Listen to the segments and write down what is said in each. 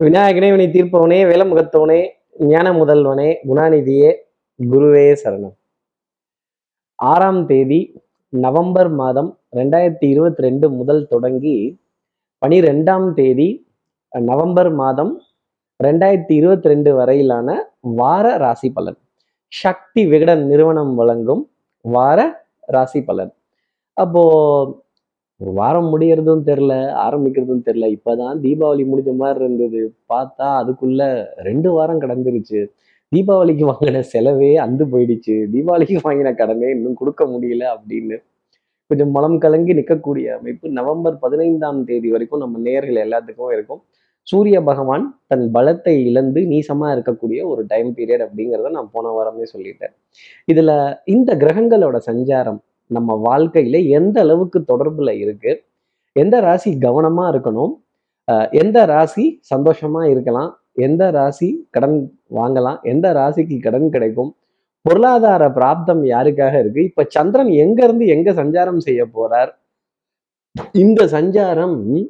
விநாயகனே வினை தீர்ப்பவனே வேலமுகத்தவனே ஞான முதல்வனே குணாநிதியே குருவே சரணம். ஆறாம் தேதி நவம்பர் மாதம் ரெண்டாயிரத்தி இருபத்தி ரெண்டு முதல் தொடங்கி பனிரெண்டாம் தேதி நவம்பர் மாதம் ரெண்டாயிரத்தி இருபத்தி ரெண்டு வரையிலான வார ராசி பலன். சக்தி விகடன் நிறுவனம் வழங்கும் வார ராசி பலன். அப்போ ஒரு வாரம் முடியறதும் தெரில ஆரம்பிக்கிறதும் தெரில இப்பதான் தீபாவளி முடிஞ்ச மாதிரி இருந்தது. பார்த்தா அதுக்குள்ள ரெண்டு வாரம் கடந்துருச்சு. தீபாவளிக்கு வாங்கின செலவே அந்து போயிடுச்சு. தீபாவளிக்கு வாங்கின கடனே இன்னும் கொடுக்க முடியல அப்படின்னு கொஞ்சம் மனம் கலங்கி நிற்கக்கூடிய அமைப்பு நவம்பர் பதினைந்தாம் தேதி வரைக்கும் நம்ம நேர்கள் எல்லாத்துக்கும் இருக்கும். சூரிய பகவான் தன் பலத்தை இழந்து நீசமா இருக்கக்கூடிய ஒரு டைம் பீரியட் அப்படிங்கிறத நான் போன வாரமே சொல்லிட்டேன். இதுல இந்த கிரகங்களோட சஞ்சாரம் நம்ம வாழ்க்கையில எந்த அளவுக்கு தொடர்புல இருக்கு? எந்த ராசி கவனமா இருக்கணும்? அஹ் எந்த ராசி சந்தோஷமா இருக்கலாம்? எந்த ராசி கடன் வாங்கலாம்? எந்த ராசிக்கு கடன் கிடைக்கும்? பொருளாதார பிராப்தம் யாருக்காக இருக்கு? இப்ப சந்திரன் எங்க இருந்து எங்க சஞ்சாரம் செய்ய போறார்? இந்த சஞ்சாரம்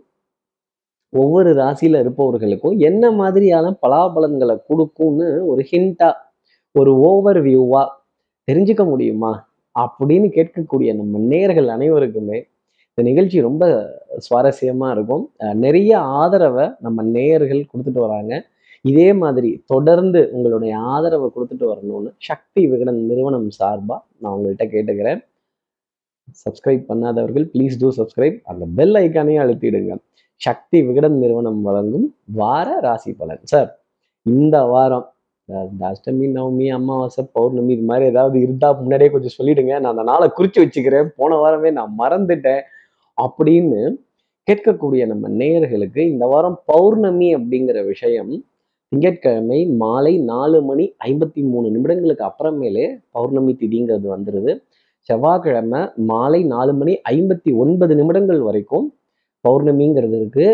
ஒவ்வொரு ராசியில இருப்பவர்களுக்கும் என்ன மாதிரியான பலாபலன்களை கொடுக்கும்னு ஒரு ஹிண்டா ஒரு ஓவர் வியூவா தெரிஞ்சுக்க முடியுமா? அப்படின்னு கேட்கக்கூடிய நம்ம நேர்கள் அனைவருக்குமே இந்த நிகழ்ச்சி ரொம்ப சுவாரஸ்யமாக இருக்கும். நிறைய ஆதரவை நம்ம நேயர்கள் கொடுத்துட்டு வராங்க. இதே மாதிரி தொடர்ந்து உங்களுடைய ஆதரவை கொடுத்துட்டு வரணும்னு சக்தி விகடன் நிறுவனம் சார்பாக நான் உங்கள்கிட்ட கேட்டுக்கிறேன். சப்ஸ்கிரைப் பண்ணாதவர்கள் ப்ளீஸ் டூ சப்ஸ்கிரைப் அந்த பெல் ஐக்கானையும் அழுத்திடுங்க. சக்தி விகடன் நிறுவனம் வழங்கும் வார ராசி பலன். சார் இந்த வாரம் இந்த அஷ்டமி நவமி அமாவாசை பௌர்ணமி இது மாதிரி ஏதாவது இருந்தா முன்னாடியே கொஞ்சம் சொல்லிடுங்க. நான் அந்த நாளை குறிச்சு வச்சுக்கிறேன். போன வாரமே நான் மறந்துட்டேன். அப்படின்னு கேட்கக்கூடிய நம்ம நேயர்களுக்கு இந்த வாரம் பௌர்ணமி அப்படிங்கிற விஷயம் திங்கட்கிழமை மாலை நாலு மணி ஐம்பத்தி மூணு நிமிடங்களுக்கு அப்புறமேலே பௌர்ணமி திதிங்கிறது வந்துடுது செவ்வாய்க்கிழமை மாலை நாலு மணி ஐம்பத்தி ஒன்பது நிமிடங்கள் வரைக்கும் பௌர்ணமிங்கிறது இருக்கு.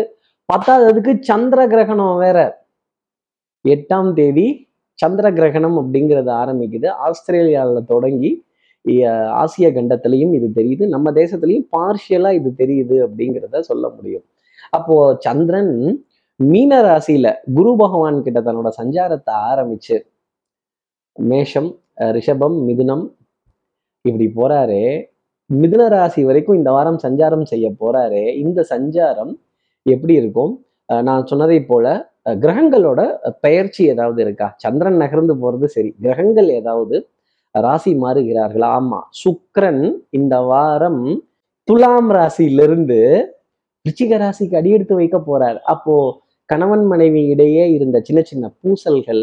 பத்தாததுக்கு சந்திர கிரகணம் வேற. எட்டாம் தேதி சந்திர கிரகணம் அப்படிங்கிறது ஆரம்பிக்குது. ஆஸ்திரேலியாவில் தொடங்கி ஆசிய கண்டத்திலையும் இது தெரியுது. நம்ம தேசத்துலையும் பார்ஷியலா இது தெரியுது அப்படிங்கிறத சொல்ல முடியும். அப்போ சந்திரன் மீன ராசியில குரு பகவான் கிட்ட தன்னோட சஞ்சாரத்தை ஆரம்பிச்சு மேஷம் ரிஷபம் மிதுனம் இப்படி போறாரு. மிதுன ராசி வரைக்கும் இந்த வாரம் சஞ்சாரம் செய்ய போறாரு. இந்த சஞ்சாரம் எப்படி இருக்கும்? நான் சொன்னதை போல கிரகங்களோட பெயர்ச்சி ஏதாவது இருக்கா? சந்திரன் நகர்ந்து போறது சரி. கிரகங்கள் ஏதாவது ராசி மாறுகிறார்களா? ஆமா. சுக்ரன் இந்த வாரம் துலாம் ராசியிலிருந்து ரிச்சிக ராசிக்கு அடியெடுத்து வைக்க போறார். அப்போ கணவன் மனைவி இடையே இருந்த சின்ன சின்ன பூசல்கள்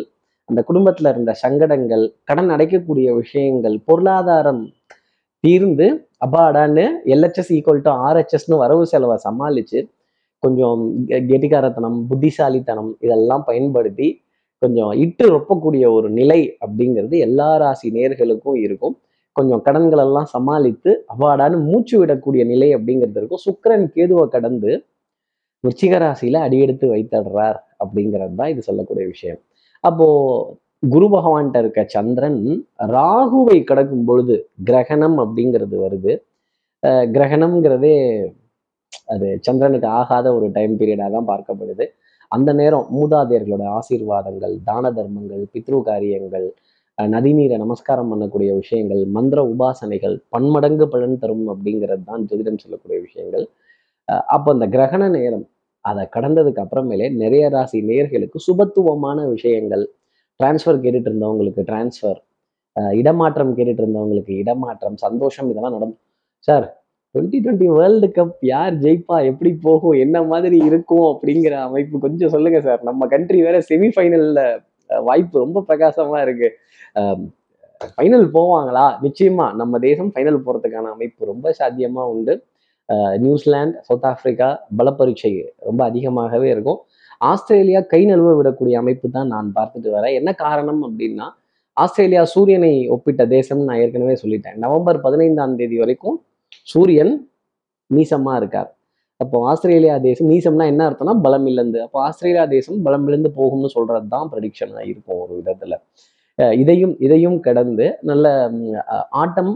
அந்த குடும்பத்துல இருந்த சங்கடங்கள் கடன் அடைக்கக்கூடிய விஷயங்கள் பொருளாதாரம் தீர்ந்து அப்பாடான்னு எல்ஹெச்எஸ் ஈக்குவல் டு ஆர்ஹெச்எஸ்னு வரவு செலவை சமாளிச்சு கொஞ்சம் கெட்டிக்காரத்தனம் புத்திசாலித்தனம் இதெல்லாம் பயன்படுத்தி கொஞ்சம் இட்டு ரொப்பக்கூடிய ஒரு நிலை அப்படிங்கிறது எல்லா ராசி நேர்களுக்கும் இருக்கும். கொஞ்சம் கடன்கள் எல்லாம் சமாளித்து அவாடான்னு மூச்சு விடக்கூடிய நிலை அப்படிங்கிறது இருக்கும். சுக்கிரன் கேதுவை கடந்து விச்சிக ராசியில அடியெடுத்து வைத்தடுறார் அப்படிங்கிறது தான் இது சொல்லக்கூடிய விஷயம். அப்போ குரு பகவான்கிட்ட இருக்க சந்திரன் ராகுவை கடக்கும் பொழுது கிரகணம் அப்படிங்கிறது வருது. கிரகணம்ங்கிறதே அது சந்திரனுக்கு ஆகாத ஒரு டைம் பீரியடாக தான் பார்க்கப்படுது. அந்த நேரம் மூதாதையர்களோட ஆசீர்வாதங்கள் தான தர்மங்கள் பித்ரு காரியங்கள் நதிநீரை நமஸ்காரம் பண்ணக்கூடிய விஷயங்கள் மந்திர உபாசனைகள் பன்மடங்கு பலன் தரும் அப்படிங்கிறது தான் ஜோதிடம் சொல்லக்கூடிய விஷயங்கள். அப்போ அந்த கிரகண நேரம் அதை கடந்ததுக்கு அப்புறமேலே நிறைய ராசி நேர்களுக்கு சுபத்துவமான விஷயங்கள். டிரான்ஸ்ஃபர் கேட்டுட்டு இருந்தவங்களுக்கு டிரான்ஸ்ஃபர் இடமாற்றம் கேட்டுட்டு இருந்தவங்களுக்கு இடமாற்றம் சந்தோஷம் இதெல்லாம் நடக்கும் sir twenty twenty world cup யார் ஜெயிப்பா எப்படி போகும் என்ன மாதிரி இருக்கும் அப்படிங்கிற அமைப்பு கொஞ்சம் சொல்லுங்க சார் நம்ம கண்ட்ரி வேற செமிஃபைனல்ல வாய்ப்பு ரொம்ப பிரகாசமா இருக்கு. ஃபைனல் போவாங்களா? நிச்சயமா நம்ம தேசம் ஃபைனல் போறதுக்கான அமைப்பு ரொம்ப சாத்தியமா உண்டு. நியூசிலாந்து சவுத் ஆப்பிரிக்கா பலப்பரீட்சை ரொம்ப அதிகமாகவே இருக்கும். ஆஸ்திரேலியா கை நழுவ விடக்கூடிய அமைப்பு தான் நான் பார்த்துட்டு வரேன். என்ன காரணம் அப்படின்னா ஆஸ்திரேலியா சூரியனை ஒப்பிட்ட தேசம்னு நான் ஏற்கனவே சொல்லிட்டேன். நவம்பர் பதினைந்தாம் தேதி வரைக்கும் சூரியன் மீசமாக இருக்கார். அப்போ ஆஸ்திரேலியா தேசம் நீசம்னா என்ன அர்த்தம்னா பலம் இழந்து. அப்போ ஆஸ்திரேலியா தேசம் பலம் இழந்து போகும்னு சொல்றது தான் ப்ரடிக்ஷனாக இருக்கும் ஒரு விதத்தில். இதையும் இதையும் கடந்து நல்ல ஆட்டம்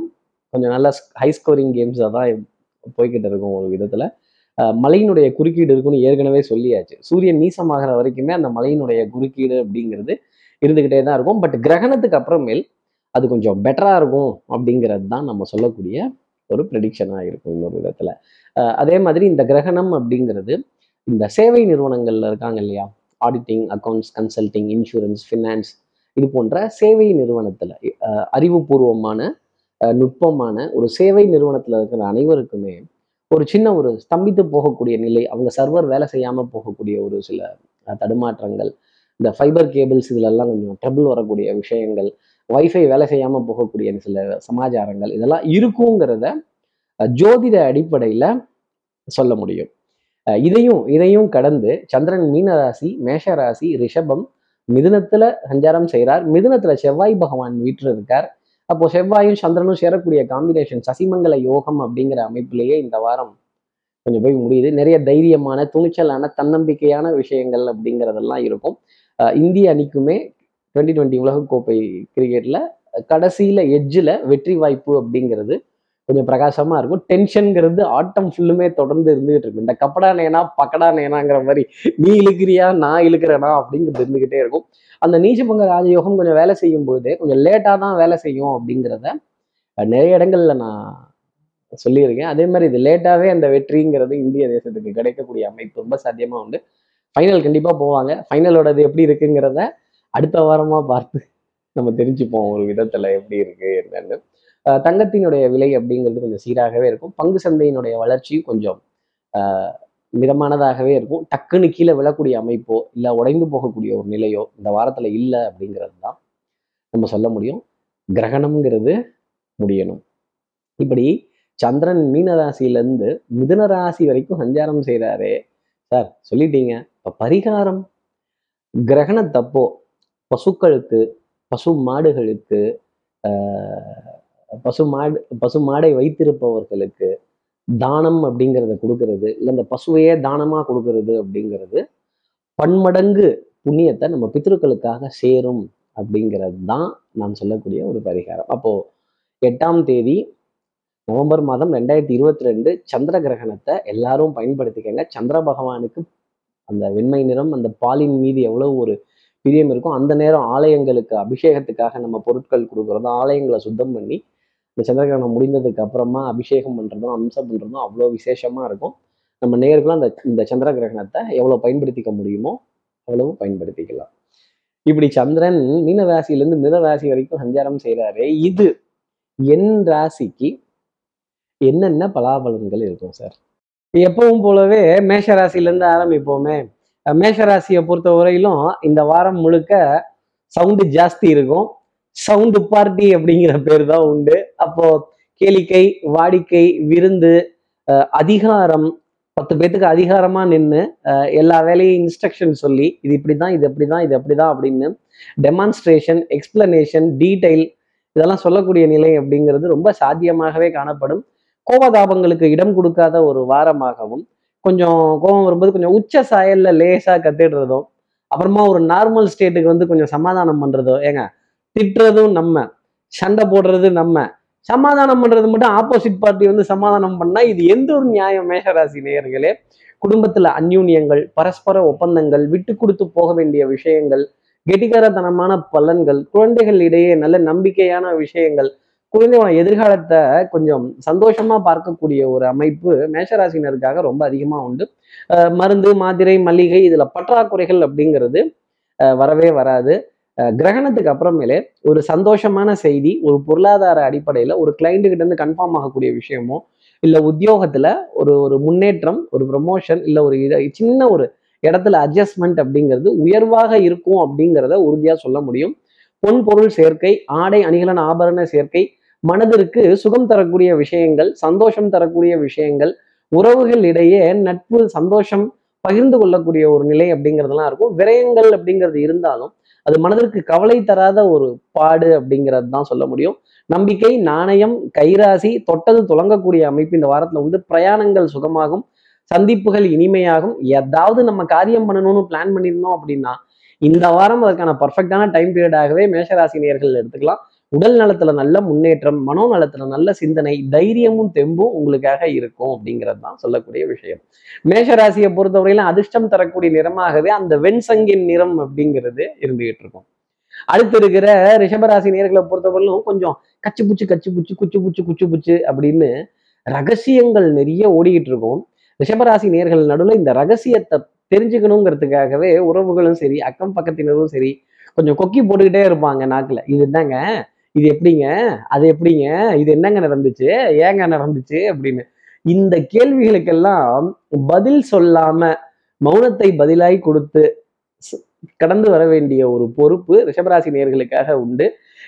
கொஞ்சம் நல்ல ஹை ஸ்கோரிங் கேம்ஸாக தான் போய்கிட்டு இருக்கும் ஒரு விதத்தில். மலையினுடைய குறுக்கீடு இருக்குன்னு ஏற்கனவே சொல்லியாச்சு. சூரியன் நீசமாகிற வரைக்குமே அந்த மலையினுடைய குறுக்கீடு அப்படிங்கிறது இருந்துக்கிட்டே தான் இருக்கும். பட் கிரகணத்துக்கு அப்புறமேல் அது கொஞ்சம் பெட்டராக இருக்கும் அப்படிங்கிறது தான் நம்ம சொல்லக்கூடிய ஒரு ப்ரெடிக்ஷனாக இருக்கும் இன்னொரு விதத்துல. அதே மாதிரி இந்த கிரகணம் அப்படிங்கிறது இந்த சேவை நிறுவனங்கள்ல இருக்காங்க இல்லையா? Auditing accounts consulting insurance finance இது போன்ற சேவை நிறுவனத்துல அறிவுபூர்வமான அஹ், நுட்பமான ஒரு சேவை நிறுவனத்துல இருக்கிற அனைவருக்குமே ஒரு சின்ன ஒரு ஸ்தம்பித்து போகக்கூடிய நிலை அவங்க சர்வர் வேலை செய்யாம போகக்கூடிய ஒரு சில தடுமாற்றங்கள் இந்த ஃபைபர் கேபிள்ஸ் இதிலெல்லாம் கொஞ்சம் ட்ரபிள் வரக்கூடிய விஷயங்கள் வைஃபை வேலை செய்யாம போகக்கூடிய சில சமாச்சாரங்கள் இதெல்லாம் இருக்குங்கிறத ஜோதிட அடிப்படையில சொல்ல முடியும். இதையும் இதையும் கடந்து சந்திரன் மீன ராசி மேஷ ராசி ரிஷபம் மிதுனத்துல சஞ்சாரம் செய்கிறார் மிதுனத்துல செவ்வாய் பகவான் வீட்டில் இருக்கார் அப்போ செவ்வாயும் சந்திரனும் சேரக்கூடிய காம்பினேஷன் சசிமங்கல யோகம் அப்படிங்கிற அமைப்பிலேயே இந்த வாரம் கொஞ்சம் போய் முடியுது. நிறைய தைரியமான துணிச்சலான தன்னம்பிக்கையான விஷயங்கள் அப்படிங்கிறதெல்லாம் இருக்கும். அஹ் இந்திய அணிக்குமே டுவெண்ட்டி டுவெண்ட்டி உலகக்கோப்பை கிரிக்கெட்டில் கடைசியில் எஜ்ஜில் வெற்றி வாய்ப்பு அப்படிங்கிறது கொஞ்சம் பிரகாசமாக இருக்கும். டென்ஷனுங்கிறது ஆட்டம் ஃபுல்லுமே தொடர்ந்து இருந்துகிட்டு இருக்கும் இந்த கப்படா நேனா பக்கடா நேனாங்கிற மாதிரி நீ இழுக்கிறியா நான் இழுக்கிறேனா அப்படிங்கிறது இருந்துகிட்டே இருக்கும். அந்த நீச்சபங்க ராஜயோகம் கொஞ்சம் வேலை செய்யும் பொழுதே கொஞ்சம் லேட்டாக தான் வேலை செய்யும் அப்படிங்கிறத நிறைய இடங்கள்ல நான் சொல்லியிருக்கேன். அதே மாதிரி இது லேட்டாகவே அந்த வெற்றிங்கிறது இந்திய தேசத்துக்கு கிடைக்கக்கூடிய அமைப்பு ரொம்ப சாத்தியமாக உண்டு. ஃபைனல் கண்டிப்பாக போவாங்க. ஃபைனலோடது எப்படி இருக்குங்கிறத அடுத்த வாரமா பார்த்து நம்ம தெரிஞ்சுப்போம் ஒரு விதத்துல எப்படி இருக்கு என்னன்னு. தங்கத்தினுடைய விலை அப்படிங்கிறது கொஞ்சம் சீராகவே இருக்கும். பங்கு சந்தையினுடைய வளர்ச்சியும் கொஞ்சம் மிதமானதாகவே இருக்கும். டக்குன்னு கீழே விழக்கூடிய அமைப்போ இல்லை உடைந்து போகக்கூடிய ஒரு நிலையோ இந்த வாரத்தில் இல்லை அப்படிங்கிறது தான் நம்ம சொல்ல முடியும். கிரகணம்ங்கிறது முடியணும். இப்படி சந்திரன் மீன ராசியிலேருந்து மிதுன ராசி வரைக்கும் சஞ்சாரம் செய்கிறாரே சார் சொல்லிட்டீங்க. இப்போ பரிகாரம். கிரகணத்தப்போ பசுக்களுக்கு பசு மாடுகளுக்கு ஆஹ், பசு மாடு பசு மாடை வைத்திருப்பவர்களுக்கு தானம் அப்படிங்கிறத கொடுக்கறது இல்லை இந்த பசுவையே தானமாக கொடுக்கறது அப்படிங்கிறது பன்மடங்கு புண்ணியத்தை நம்ம பித்ருக்களுக்காக சேரும் அப்படிங்கிறது தான் நான் சொல்லக்கூடிய ஒரு பரிகாரம். அப்போ எட்டாம் தேதி நவம்பர் மாதம் ரெண்டாயிரத்தி இருபத்தி ரெண்டு சந்திர கிரகணத்தை எல்லாரும் பயன்படுத்திக்கங்க. சந்திர பகவானுக்கு அந்த வெண்மை நிறம் அந்த பாலின் மீது எவ்வளவு ஒரு பிரியம் இருக்கும். அந்த நேரம் ஆலயங்களுக்கு அபிஷேகத்துக்காக நம்ம பொருட்கள் கொடுக்குறதும் ஆலயங்களை சுத்தம் பண்ணி இந்த சந்திரகிரகணம் முடிந்ததுக்கு அப்புறமா அபிஷேகம் பண்றதும் அம்சம் பண்றதும் அவ்வளோ விசேஷமா இருக்கும். நம்ம நேர்களும் அந்த இந்த சந்திர கிரகணத்தை எவ்வளவு பயன்படுத்திக்க முடியுமோ அவ்வளவு பயன்படுத்திக்கலாம். இப்படி சந்திரன் மீன ராசியிலேருந்து மித ராசி வரைக்கும் சஞ்சாரம் செய்கிறாரு இது என் ராசிக்கு என்னென்ன பலாபலன்கள் இருக்கும் சார்? எப்பவும் போலவே மேஷ ராசியிலேருந்து ஆரம்பிப்போமே. மேஷராசியை மேஷ ராசியை பொறுத்த வரையிலும் இந்த வாரம் முழுக்க சவுண்டு ஜாஸ்தி இருக்கும். சவுண்டு பார்ட்டி அப்படிங்கிற பேர் தான் உண்டு. அப்போ கேளிக்கை வாடிக்கை விருந்து அதிகாரம் பத்து பேத்துக்கு அதிகாரமாக நின்று எல்லா வேலையும் இன்ஸ்ட்ரக்ஷன் சொல்லி இது இப்படி தான் இது இப்படிதான் இது அப்படிதான் அப்படின்னு டெமான்ஸ்ட்ரேஷன் எக்ஸ்பிளனேஷன் டீடைல் இதெல்லாம் சொல்லக்கூடிய நிலை அப்படிங்கிறது ரொம்ப சாத்தியமாகவே காணப்படும். கோபதாபங்களுக்கு இடம் கொடுக்காத ஒரு வாரமாகவும் கொஞ்சம் கோபம் வரும்போது கொஞ்சம் உச்ச சாயல்ல லேசாக கத்திடுறதும் அப்புறமா ஒரு நார்மல் ஸ்டேட்டுக்கு வந்து கொஞ்சம் சமாதானம் பண்ணுறதோ ஏங்க திட்டுறதும் நம்ம சண்டை போடுறது நம்ம சமாதானம் பண்ணுறது மட்டும் ஆப்போசிட் பார்ட்டி வந்து சமாதானம் பண்ணால் இது எந்த ஒரு நியாயம்? மேஷராசி நேயர்களே குடும்பத்தில் அந்யூன்யங்கள் பரஸ்பர ஒப்பந்தங்கள் விட்டு கொடுத்து போக வேண்டிய விஷயங்கள் கெட்டிக்காரத்தனமான பலன்கள் குழந்தைகள் இடையே நல்ல நம்பிக்கையான விஷயங்கள் குழந்தையோட எதிர்காலத்தை கொஞ்சம் சந்தோஷமா பார்க்கக்கூடிய ஒரு அமைப்பு மேஷராசினருக்காக ரொம்ப அதிகமா உண்டு. மருந்து மாத்திரை மல்லிகை இதுல பற்றாக்குறைகள் அப்படிங்கிறது வரவே வராது. கிரகணத்துக்கு அப்புறமேலே ஒரு சந்தோஷமான செய்தி ஒரு பொருளாதார அடிப்படையில் ஒரு கிளைண்ட்டு கிட்ட இருந்து கன்ஃபார்ம் ஆகக்கூடிய விஷயமோ இல்லை உத்தியோகத்துல ஒரு ஒரு முன்னேற்றம் ஒரு ப்ரமோஷன் இல்லை ஒரு இத- சின்ன ஒரு இடத்துல அட்ஜஸ்ட்மெண்ட் அப்படிங்கிறது உயர்வாக இருக்கும் அப்படிங்கிறத உறுதியாக சொல்ல முடியும். பொன் பொருள் சேர்க்கை ஆடை அணிகலன் ஆபரண சேர்க்கை மனதிற்கு சுகம் தரக்கூடிய விஷயங்கள் சந்தோஷம் தரக்கூடிய விஷயங்கள் உறவுகள் இடையே நட்பு சந்தோஷம் பகிர்ந்து கொள்ளக்கூடிய ஒரு நிலை அப்படிங்கிறதெல்லாம் இருக்கும். விரயங்கள் அப்படிங்கிறது இருந்தாலும் அது மனதிற்கு கவலை தராத ஒரு பாடு அப்படிங்கிறது தான் சொல்ல முடியும். நம்பிக்கை நாணயம் கைராசி தொட்டது துலங்கக்கூடிய அமைப்பு இந்த வாரத்தில் உண்டு. பிரயாணங்கள் சுகமாகும் சந்திப்புகள் இனிமையாகும். ஏதாவது நம்ம காரியம் பண்ணணும்னு பிளான் பண்ணியிருந்தோம் அப்படின்னா இந்த வாரம் அதற்கான பர்ஃபெக்டான டைம் பீரியடாகவே மேஷராசி நேயர்கள் எடுத்துக்கலாம். உடல் நலத்துல நல்ல முன்னேற்றம் மனோ நலத்துல நல்ல சிந்தனை தைரியமும் தெம்பும் உங்களுக்காக இருக்கும் அப்படிங்கிறது தான் சொல்லக்கூடிய விஷயம். மேஷராசியை பொறுத்தவரையிலும் அதிர்ஷ்டம் தரக்கூடிய நிறமாகவே அந்த வெண்சங்கின் நிறம் அப்படிங்கிறது இருந்துகிட்டு இருக்கும். அடுத்து இருக்கிற ரிஷபராசி நேர்களை பொறுத்தவரையிலும் கொஞ்சம் கச்சு புச்சு கச்சு புச்சு குச்சு புச்சு குச்சு புச்சு அப்படின்னு ரகசியங்கள் நிறைய ஓடிக்கிட்டு இருக்கும். ரிஷபராசி நேர்கள் நடுவில் இந்த ரகசியத்தை தெரிஞ்சுக்கணுங்கிறதுக்காகவே உறவுகளும் சரி அக்கம் பக்கத்தினரும் சரி கொஞ்சம் கொக்கி போட்டுக்கிட்டே இருப்பாங்க நாக்குல. இது என்னங்க? இது எப்படிங்க? அது எப்படிங்க? இது என்னங்க நடந்துச்சு? ஏங்க நடந்துச்சு? அப்படின்னு. இந்த கேள்விகளுக்கெல்லாம் பதில் சொல்லாம மௌனத்தை பதிலாய் கொடுத்து கடந்து வர வேண்டிய ஒரு பொறுப்பு ரிஷபராசி நேர்களுக்காக உண்டு.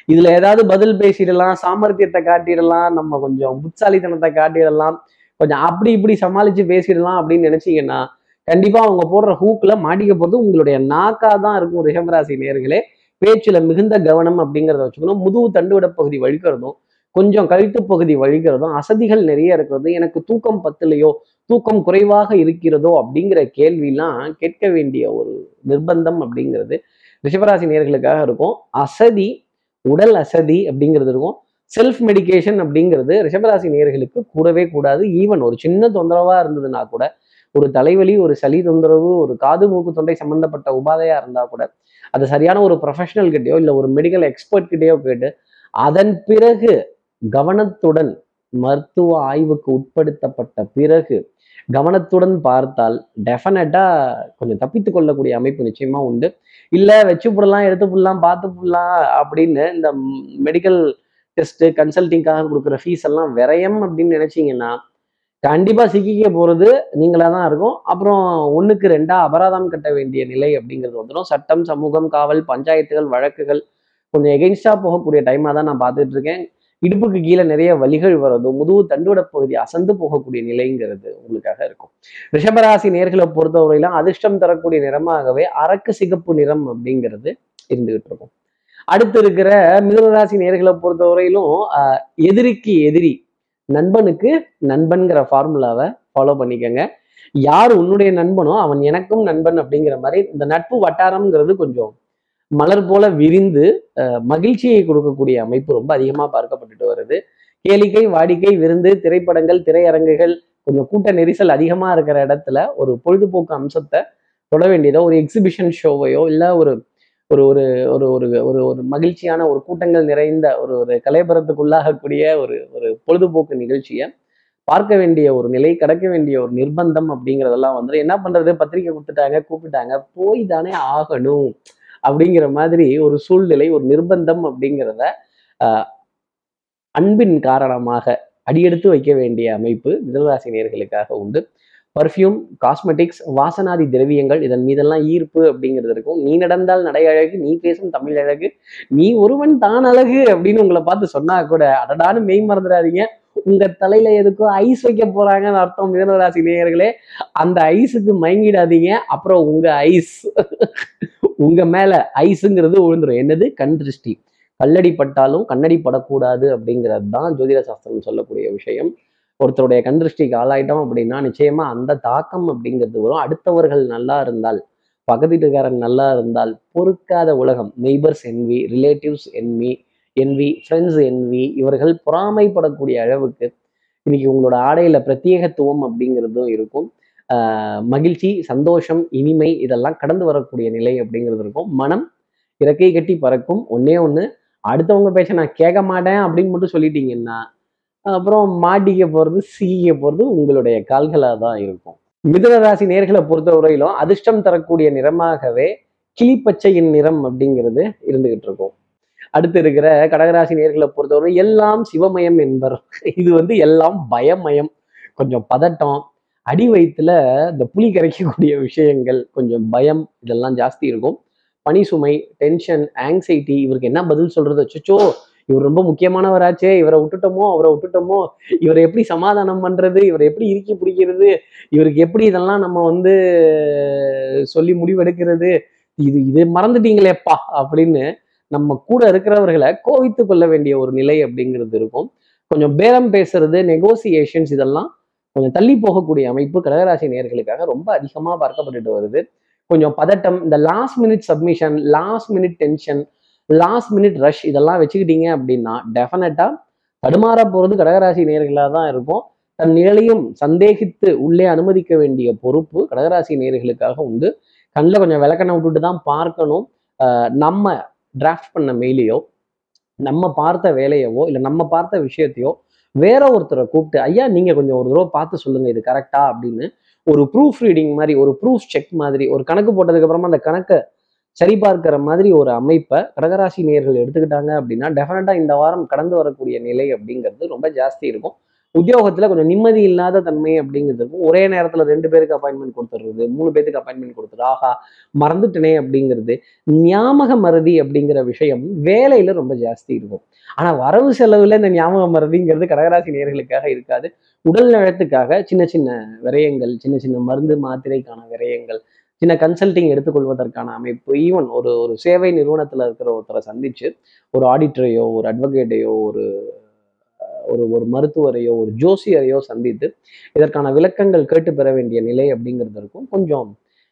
இதுல ஏதாவது பதில் பேசிடலாம் சாமர்த்தியத்தை காட்டிடலாம் நம்ம கொஞ்சம் புத்தாலித்தனத்தை காட்டிடலாம் கொஞ்சம் அப்படி இப்படி சமாளிச்சு பேசிடலாம் அப்படின்னு நினைச்சீங்கன்னா கண்டிப்பா அவங்க போடுற ஹூக்ல மாட்டிக்க போறது உங்களுடைய நாக்கா தான் இருக்கும் ரிஷபராசி நேர்களே. பேச்சில் மிகுந்த கவனம் அப்படிங்கிறத வச்சுக்கணும். முதுகு தண்டுவிட பகுதி வழிக்கிறதும் கொஞ்சம் கழுத்து பகுதி வழிக்கிறதும் அசதிகள் நிறைய இருக்கிறது எனக்கு தூக்கம் பத்தலையோ தூக்கம் குறைவாக இருக்கிறதோ அப்படிங்கிற கேள்விலாம் கேட்க வேண்டிய ஒரு நிர்பந்தம் அப்படிங்கிறது ரிஷபராசி நேர்களுக்காக இருக்கும். அசதி உடல் அசதி அப்படிங்கிறது இருக்கும். செல்ஃப் மெடிகேஷன் அப்படிங்கிறது ரிஷபராசி நேர்களுக்கு கூடவே கூடாது. ஈவன் ஒரு சின்ன தொந்தரவாக இருந்ததுன்னா கூட ஒரு தலைவலி ஒரு சளி தொந்தரவு ஒரு காது மூக்கு தொண்டை சம்பந்தப்பட்ட உபாதையாக இருந்தால் கூட அது சரியான ஒரு ப்ரொஃபஷனல் கிட்டயோ இல்லை ஒரு மெடிக்கல் எக்ஸ்பர்ட் கிட்டயோ கேட்டு அதன் பிறகு கவனத்துடன் மருத்துவ ஆய்வுக்கு உட்படுத்தப்பட்ட பிறகு கவனத்துடன் பார்த்தால் டெஃபினட்டா கொஞ்சம் தப்பித்து கொள்ளக்கூடிய அமைப்பு நிச்சயமா உண்டு. இல்லை வச்சு புடலாம் எடுத்து புடலாம் பார்த்து புடலாம் அப்படின்னு இந்த மெடிக்கல் டெஸ்ட் கன்சல்டிங்காக கொடுக்குற ஃபீஸ் எல்லாம் விரயம் அப்படின்னு நினைச்சீங்கன்னா கண்டிப்பா சிக்கிக்க போறது நீங்களாக தான் இருக்கும். அப்புறம் ஒண்ணுக்கு ரெண்டா அபராதம் கட்ட வேண்டிய நிலை அப்படிங்கிறது வந்துடும் சட்டம் சமூகம் காவல் பஞ்சாயத்துகள் வழக்குகள் கொஞ்சம் எகென்ஸ்டா போகக்கூடிய டைமா தான் நான் பார்த்துட்டு இருக்கேன். இடுப்புக்கு கீழே நிறைய வலிகள் வர்றதும் முதுகு தண்டுவட பகுதி அசந்து போகக்கூடிய நிலைங்கிறது உங்களுக்காக இருக்கும். ரிஷபராசி நேர்களை பொறுத்தவரையிலும் அதிர்ஷ்டம் தரக்கூடிய நிறமாகவே அரக்கு சிகப்பு நிறம் அப்படிங்கிறது இருந்துகிட்டு இருக்கும். அடுத்து இருக்கிற மிதுனராசி நேர்களை பொறுத்தவரையிலும் எதிரிக்கு எதிரி நண்பனுக்கு நண்பன்கிற ஃபார்முலாவை ஃபாலோ பண்ணிக்கோங்க. யார் உன்னுடைய நண்பனோ அவன் எனக்கும் நண்பன் அப்படிங்கிற மாதிரி இந்த நட்பு வட்டாரம்ங்கிறது கொஞ்சம் மலர் போல விரிந்து மகிழ்ச்சியை கொடுக்கக்கூடிய அமைப்பு ரொம்ப அதிகமாக பார்க்கப்பட்டுட்டு வருது. கேளிக்கை வாடிக்கை விருந்து திரைப்படங்கள் திரையரங்குகள் கொஞ்சம் கூட்ட நெரிசல் அதிகமாக இருக்கிற இடத்துல ஒரு பொழுதுபோக்கு அம்சத்தை தொட வேண்டியதோ ஒரு எக்ஸிபிஷன் ஷோவையோ இல்லை ஒரு ஒரு ஒரு ஒரு ஒரு ஒரு ஒரு மகிழ்ச்சியான ஒரு கூட்டங்கள் நிறைந்த ஒரு ஒரு கலைபரத்துக்குள்ளாகக்கூடிய ஒரு ஒரு பொழுதுபோக்கு நிகழ்ச்சியை பார்க்க வேண்டிய ஒரு நிலை கடக்க வேண்டிய ஒரு நிர்பந்தம் அப்படிங்கிறதெல்லாம் வந்து என்ன பண்றது? பத்திரிக்கை கொடுத்துட்டாங்க கூப்பிட்டாங்க போய் தானே ஆகணும் அப்படிங்கிற மாதிரி ஒரு சூழ்நிலை ஒரு நிர்பந்தம் அப்படிங்கிறத ஆஹ், அன்பின் காரணமாக அடியெடுத்து வைக்க வேண்டிய அமைப்பு மிதனராசி உண்டு. பர்ஃப்யூம் காஸ்மெட்டிக்ஸ் வாசனாதி திரவியங்கள் இதன் மீதெல்லாம் ஈர்ப்பு அப்படிங்கிறது இருக்கும். நீ நடந்தால் நடை அழகு நீ பேசும் தமிழ் அழகு நீ ஒருவன் தான் அழகு அப்படின்னு உங்களை பார்த்து சொன்னா கூட அடடான்னு மெய் மறந்துடாதீங்க. உங்க தலையில எதுக்கும் ஐஸ் வைக்க போறாங்கன்னு அர்த்தம் மிதனராசி நேயர்களே. அந்த ஐஸுக்கு மயங்கிடாதீங்க. அப்புறம் உங்க ஐஸ் உங்க மேல ஐஸுங்கிறது விழுந்துரும் என்னது? கண் திருஷ்டி. கல்லடி பட்டாலும் கண்ணடி படக்கூடாது அப்படிங்கிறது தான் ஜோதிட சாஸ்திரம் சொல்லக்கூடிய விஷயம். ஒருத்தருடைய கண்திருஷ்டிக்கு ஆளாயிட்டோம் அப்படின்னா நிச்சயமா அந்த தாக்கம் அப்படிங்கிறது வரும். அடுத்தவர்கள் நல்லா இருந்தால் பக்கத்து நல்லா இருந்தால் பொறுக்காத உலகம். Neighbours envy relatives envy envy friends envy இவர்கள் பொறாமைப்படக்கூடிய அளவுக்கு இன்னைக்கு உங்களோட ஆடையில பிரத்யேகத்துவம் அப்படிங்கிறதும் இருக்கும். ஆஹ் மகிழ்ச்சி சந்தோஷம் இனிமை இதெல்லாம் கடந்து வரக்கூடிய நிலை அப்படிங்கிறது இருக்கும். மனம் இறக்கை கட்டி பறக்கும். ஒன்னே ஒன்று அடுத்தவங்க பேச நான் கேட்க மாட்டேன் அப்படின்னு மட்டும் சொல்லிட்டீங்கன்னா அப்புறம் மாட்டிக்க போகிறது சீக்க போகிறது உங்களுடைய கால்களாக தான் இருக்கும். மிதுன ராசி நேர்களை பொறுத்தவரையிலும் அதிர்ஷ்டம் தரக்கூடிய நிறமாகவே கிளிப்பச்சையின் நிறம் அப்படிங்கிறது இருந்துகிட்டு இருக்கும். அடுத்து இருக்கிற கடகராசி நேர்களை பொறுத்தவரை எல்லாம் சிவமயம் என்பர். இது வந்து எல்லாம் பயமயம். கொஞ்சம் பதட்டம் அடி வயிற்றுல இந்த புலி கரைக்கக்கூடிய விஷயங்கள் கொஞ்சம் பயம் இதெல்லாம் ஜாஸ்தி இருக்கும். பனி சுமை டென்ஷன் ஆங்ஸைட்டி இவருக்கு என்ன பதில் சொல்றது? அச்சோ இவர் ரொம்ப முக்கியமானவராச்சே இவரை விட்டுட்டோமோ அவரை விட்டுட்டோமோ இவரை எப்படி சமாதானம் பண்றது இவரை எப்படி இறுக்கி பிடிக்கிறது இவருக்கு எப்படி இதெல்லாம் நம்ம வந்து சொல்லி முடிவெடுக்கிறது இது இது மறந்துட்டீங்களேப்பா அப்படின்னு நம்ம கூட இருக்கிறவர்களை கோவித்து கொள்ள வேண்டிய ஒரு நிலை அப்படிங்கிறது இருக்கும். கொஞ்சம் பேரம் பேசுறது நெகோசியேஷன்ஸ் இதெல்லாம் கொஞ்சம் தள்ளி போகக்கூடிய அமைப்பு கடகராசி நேர்களுக்காக ரொம்ப அதிகமாக பார்க்கப்பட்டுட்டு வருது. கொஞ்சம் பதட்டம் இந்த last minute submission last minute tension last minute rush இதெல்லாம் வச்சுக்கிட்டீங்க அப்படின்னா டெஃபினட்டா தடுமாற போறது கடகராசி நேர்களாக தான் இருக்கும். தன் நிலையும் சந்தேகித்து உள்ளே அனுமதிக்க வேண்டிய பொறுப்பு கடகராசி நேர்களுக்காக உண்டு. கண்ணில் கொஞ்சம் விளக்கணை விட்டுட்டு தான் பார்க்கணும். நம்ம டிராஃப்ட் பண்ண மெயிலையோ நம்ம பார்த்த வேலையவோ இல்லை நம்ம பார்த்த விஷயத்தையோ வேற ஒருத்தரை கூப்பிட்டு ஐயா நீங்க கொஞ்சம் ஒரு தடவை பார்த்து சொல்லுங்க இது கரெக்டா அப்படின்னு ஒரு ப்ரூஃப் ரீடிங் மாதிரி ஒரு ப்ரூஃப் செக் மாதிரி ஒரு கணக்கு போட்டதுக்கு அப்புறமா அந்த கணக்கை சரிபார்க்கிற மாதிரி ஒரு அமைப்பை கடகராசி நேர்கள் எடுத்துக்கிட்டாங்க அப்படின்னா டெஃபினட்டாக இந்த வாரம் கடந்து வரக்கூடிய நிலை அப்படிங்கிறது ரொம்ப ஜாஸ்தி இருக்கும். உத்தியோகத்துல கொஞ்சம் நிம்மதி இல்லாத தன்மை அப்படிங்கிறது இருக்கும். ஒரே நேரத்துல ரெண்டு பேருக்கு அப்பாயின்மெண்ட் கொடுத்துடுறது மூணு பேருக்கு அப்பாயின்மெண்ட் கொடுத்துரு ஆஹா மறந்துட்டனே அப்படிங்கிறது ஞாபக மருதி அப்படிங்கிற விஷயம் வேலையில ரொம்ப ஜாஸ்தி இருக்கும். ஆனா வரவு செலவுல இந்த ஞாபக மருதிங்கிறது கடகராசி நேர்களுக்காக இருக்காது. உடல் நலத்துக்காக சின்ன சின்ன விரயங்கள் சின்ன சின்ன மருந்து மாத்திரைக்கான விரயங்கள் சின்ன கன்சல்டிங் எடுத்துக்கொள்வதற்கான அமைப்பு. ஈவன் ஒரு ஒரு சேவை நிறுவனத்தில் இருக்கிற ஒருத்தரை சந்திச்சு ஒரு ஆடிட்டரையோ ஒரு அட்வொகேட்டையோ ஒரு ஒரு ஒரு மருத்துவரையோ ஒரு ஜோசியரையோ சந்தித்து இதற்கான விளக்கங்கள் கேட்டு பெற வேண்டிய நிலை அப்படிங்கிறது இருக்கும். கொஞ்சம்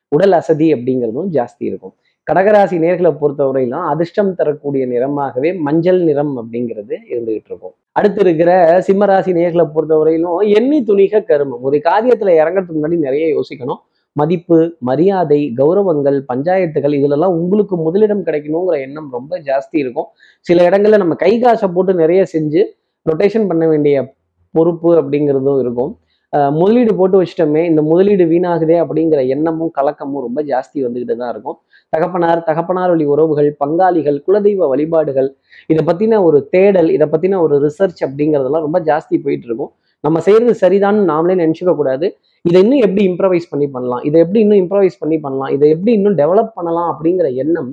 உடல் அசதி அப்படிங்கிறதும் ஜாஸ்தி இருக்கும். கடகராசி நேர்களை பொறுத்தவரையிலும் அதிர்ஷ்டம் தரக்கூடிய நிறமாகவே மஞ்சள் நிறம் அப்படிங்கிறது இருந்துகிட்டு இருக்கும். அடுத்து இருக்கிற சிம்மராசி நேர்களை பொறுத்தவரையிலும் எண்ணி துணிக கருமம். ஒரு காரியத்துல இறங்கறதுக்கு முன்னாடி நிறைய யோசிக்கணும். மதிப்பு மரியாதை கௌரவங்கள் பஞ்சாயத்துகள் இதுலெல்லாம் உங்களுக்கு முதலிடம் கிடைக்கணுங்கிற எண்ணம் ரொம்ப ஜாஸ்தி இருக்கும். சில இடங்களில் நம்ம கை காசை போட்டு நிறைய செஞ்சு ரொட்டேஷன் பண்ண வேண்டிய பொறுப்பு அப்படிங்கிறதும் இருக்கும். முதலீடு போட்டு வச்சிட்டோமே இந்த முதலீடு வீணாகுதே அப்படிங்கிற எண்ணமும் கலக்கமும் ரொம்ப ஜாஸ்தி வந்துக்கிட்டு தான் இருக்கும். தகப்பனார் தகப்பனார் வழி உறவுகள் பங்காளிகள் குலதெய்வ வழிபாடுகள் இதை பற்றின ஒரு தேடல் இதை பற்றின ஒரு ரிசர்ச் அப்படிங்கிறதெல்லாம் ரொம்ப ஜாஸ்தி போயிட்டு இருக்கும். நம்ம செய்கிறது சரிதான்னு நாமளே நினச்சிக்க கூடாது இதை இன்னும் எப்படி இம்ப்ரவைஸ் பண்ணி பண்ணலாம்? இதை எப்படி இன்னும் இம்ப்ரவைஸ் பண்ணி பண்ணலாம்? இதை எப்படி இன்னும் டெவலப் பண்ணலாம்? அப்படிங்கிற எண்ணம்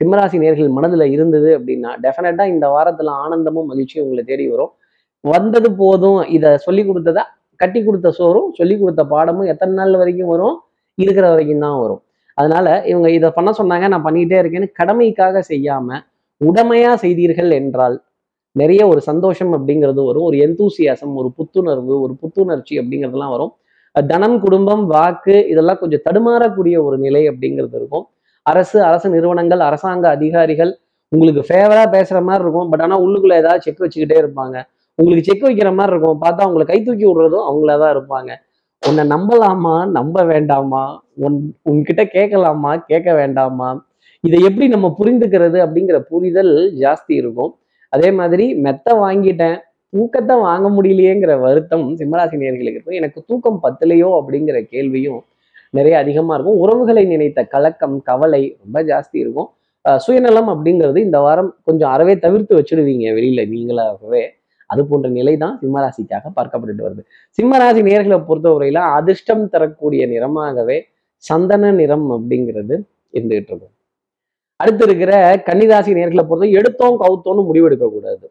சிம்மராசி நேர்கள் மனதில் இருந்தது அப்படின்னா டெஃபினட்டாக இந்த வாரத்தில் ஆனந்தமும் மகிழ்ச்சியும் உங்களை தேடி வரும். வந்தது போதும். இதை சொல்லி கொடுத்ததை கட்டி கொடுத்த சோறும் சொல்லி கொடுத்த பாடமும் எத்தனை நாள் வரைக்கும் வரும்? இருக்கிற வரைக்கும் தான் வரும். அதனால இவங்க இதை பண்ண சொன்னாங்க நான் பண்ணிக்கிட்டே இருக்கேன்னு கடமைக்காக செய்யாம உடமையா செய்தீர்கள் என்றால் நிறைய ஒரு சந்தோஷம் அப்படிங்கிறது வரும். ஒரு எந்தூசியாசம் ஒரு புத்துணர்வு ஒரு புத்துணர்ச்சி அப்படிங்கிறதுலாம் வரும். தனம் குடும்பம் வாக்கு இதெல்லாம் கொஞ்சம் தடுமாறக்கூடிய ஒரு நிலை அப்படிங்கிறது இருக்கும். அரசு அரசு நிறுவனங்கள் அரசாங்க அதிகாரிகள் உங்களுக்கு ஃபேவரா பேசுற மாதிரி இருக்கும். பட் ஆனால் உள்ளுக்குள்ள ஏதாவது செக் வச்சுக்கிட்டே இருப்பாங்க. உங்களுக்கு செக் வைக்கிற மாதிரி இருக்கும். பார்த்தா அவங்களை கை தூக்கி விடுறதும் அவங்கள தான் இருப்பாங்க. உன்னை நம்பலாமா? நம்ப வேண்டாமா? உன் உன்கிட்ட கேட்கலாமா? கேட்க வேண்டாமா? இதை எப்படி நம்ம புரிந்துக்கிறது அப்படிங்கிற புரிதல் ஜாஸ்தி இருக்கும். அதே மாதிரி மெத்த வாங்கிட்டேன். தூக்கத்தை வாங்க முடியலையேங்கிற வருத்தம் சிம்மராசி நேர்களுக்கு இருக்கும் எனக்கு தூக்கம் பத்தலையோ அப்படிங்கிற கேள்வியும் நிறைய அதிகமா இருக்கும். உறவுகளை நினைத்த கலக்கம் கவலை ரொம்ப ஜாஸ்தி இருக்கும். அஹ் சுயநலம் அப்படிங்கிறது இந்த வாரம் கொஞ்சம் அறவே தவிர்த்து வச்சுடுவீங்க வெளியில நீங்களாகவே. அது போன்ற நிலை தான் சிம்மராசிக்காக பார்க்கப்பட்டு வருது. சிம்மராசி நேர்களை பொறுத்தவரையில அதிர்ஷ்டம் தரக்கூடிய நிறமாகவே சந்தன நிறம் அப்படிங்கிறது இருந்துகிட்டு இருக்கும். அடுத்து இருக்கிற கன்னிராசி நேர்களை பொறுத்த எடுத்தோம் கவுத்தோன்னு முடிவெடுக்க கூடாது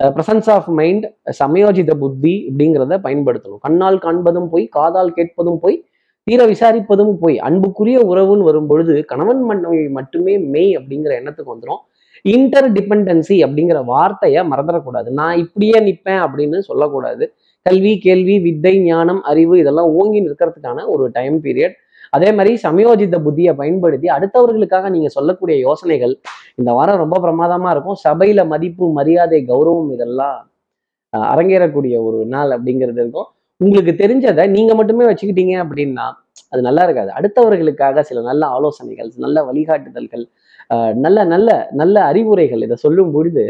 பிரசன்ஸ் ஆஃப் மைண்ட் சமயோஜித புத்தி அப்படிங்கிறத பயன்படுத்தணும். கண்ணால் காண்பதும் போய் காதால் கேட்பதும் போய் தீர விசாரிப்பதும் போய் அன்புக்குரிய உறவுன்னு வரும் பொழுது கணவன் மனைவி மட்டுமே மெய் அப்படிங்கிற எண்ணத்துக்கு வந்துடும் இன்டர் டிபெண்டன்சி அப்படிங்கிற வார்த்தையை மறந்துடக்கூடாது. நான் இப்படியே நிற்பேன் அப்படின்னு சொல்லக்கூடாது. கல்வி கேள்வி வித்தை ஞானம் அறிவு இதெல்லாம் ஓங்கி நிற்கிறதுக்கான ஒரு டைம் பீரியட் அதே மாதிரி சமயோஜித புத்தியை பயன்படுத்தி அடுத்தவர்களுக்காக நீங்க சொல்லக்கூடிய யோசனைகள் இந்த வாரம் ரொம்ப பிரமாதமா இருக்கும். சபையில மதிப்பு மரியாதை கௌரவம் இதெல்லாம் அஹ், அரங்கேறக்கூடிய ஒரு நாள் அப்படிங்கிறது இருக்கும். உங்களுக்கு தெரிஞ்சதை நீங்க மட்டுமே வச்சுக்கிட்டீங்க அப்படின்னா அது நல்லா இருக்காது. அடுத்தவர்களுக்காக சில நல்ல ஆலோசனைகள் நல்ல வழிகாட்டுதல்கள் அஹ், நல்ல நல்ல நல்ல அறிவுரைகள் இதை சொல்லும் பொழுது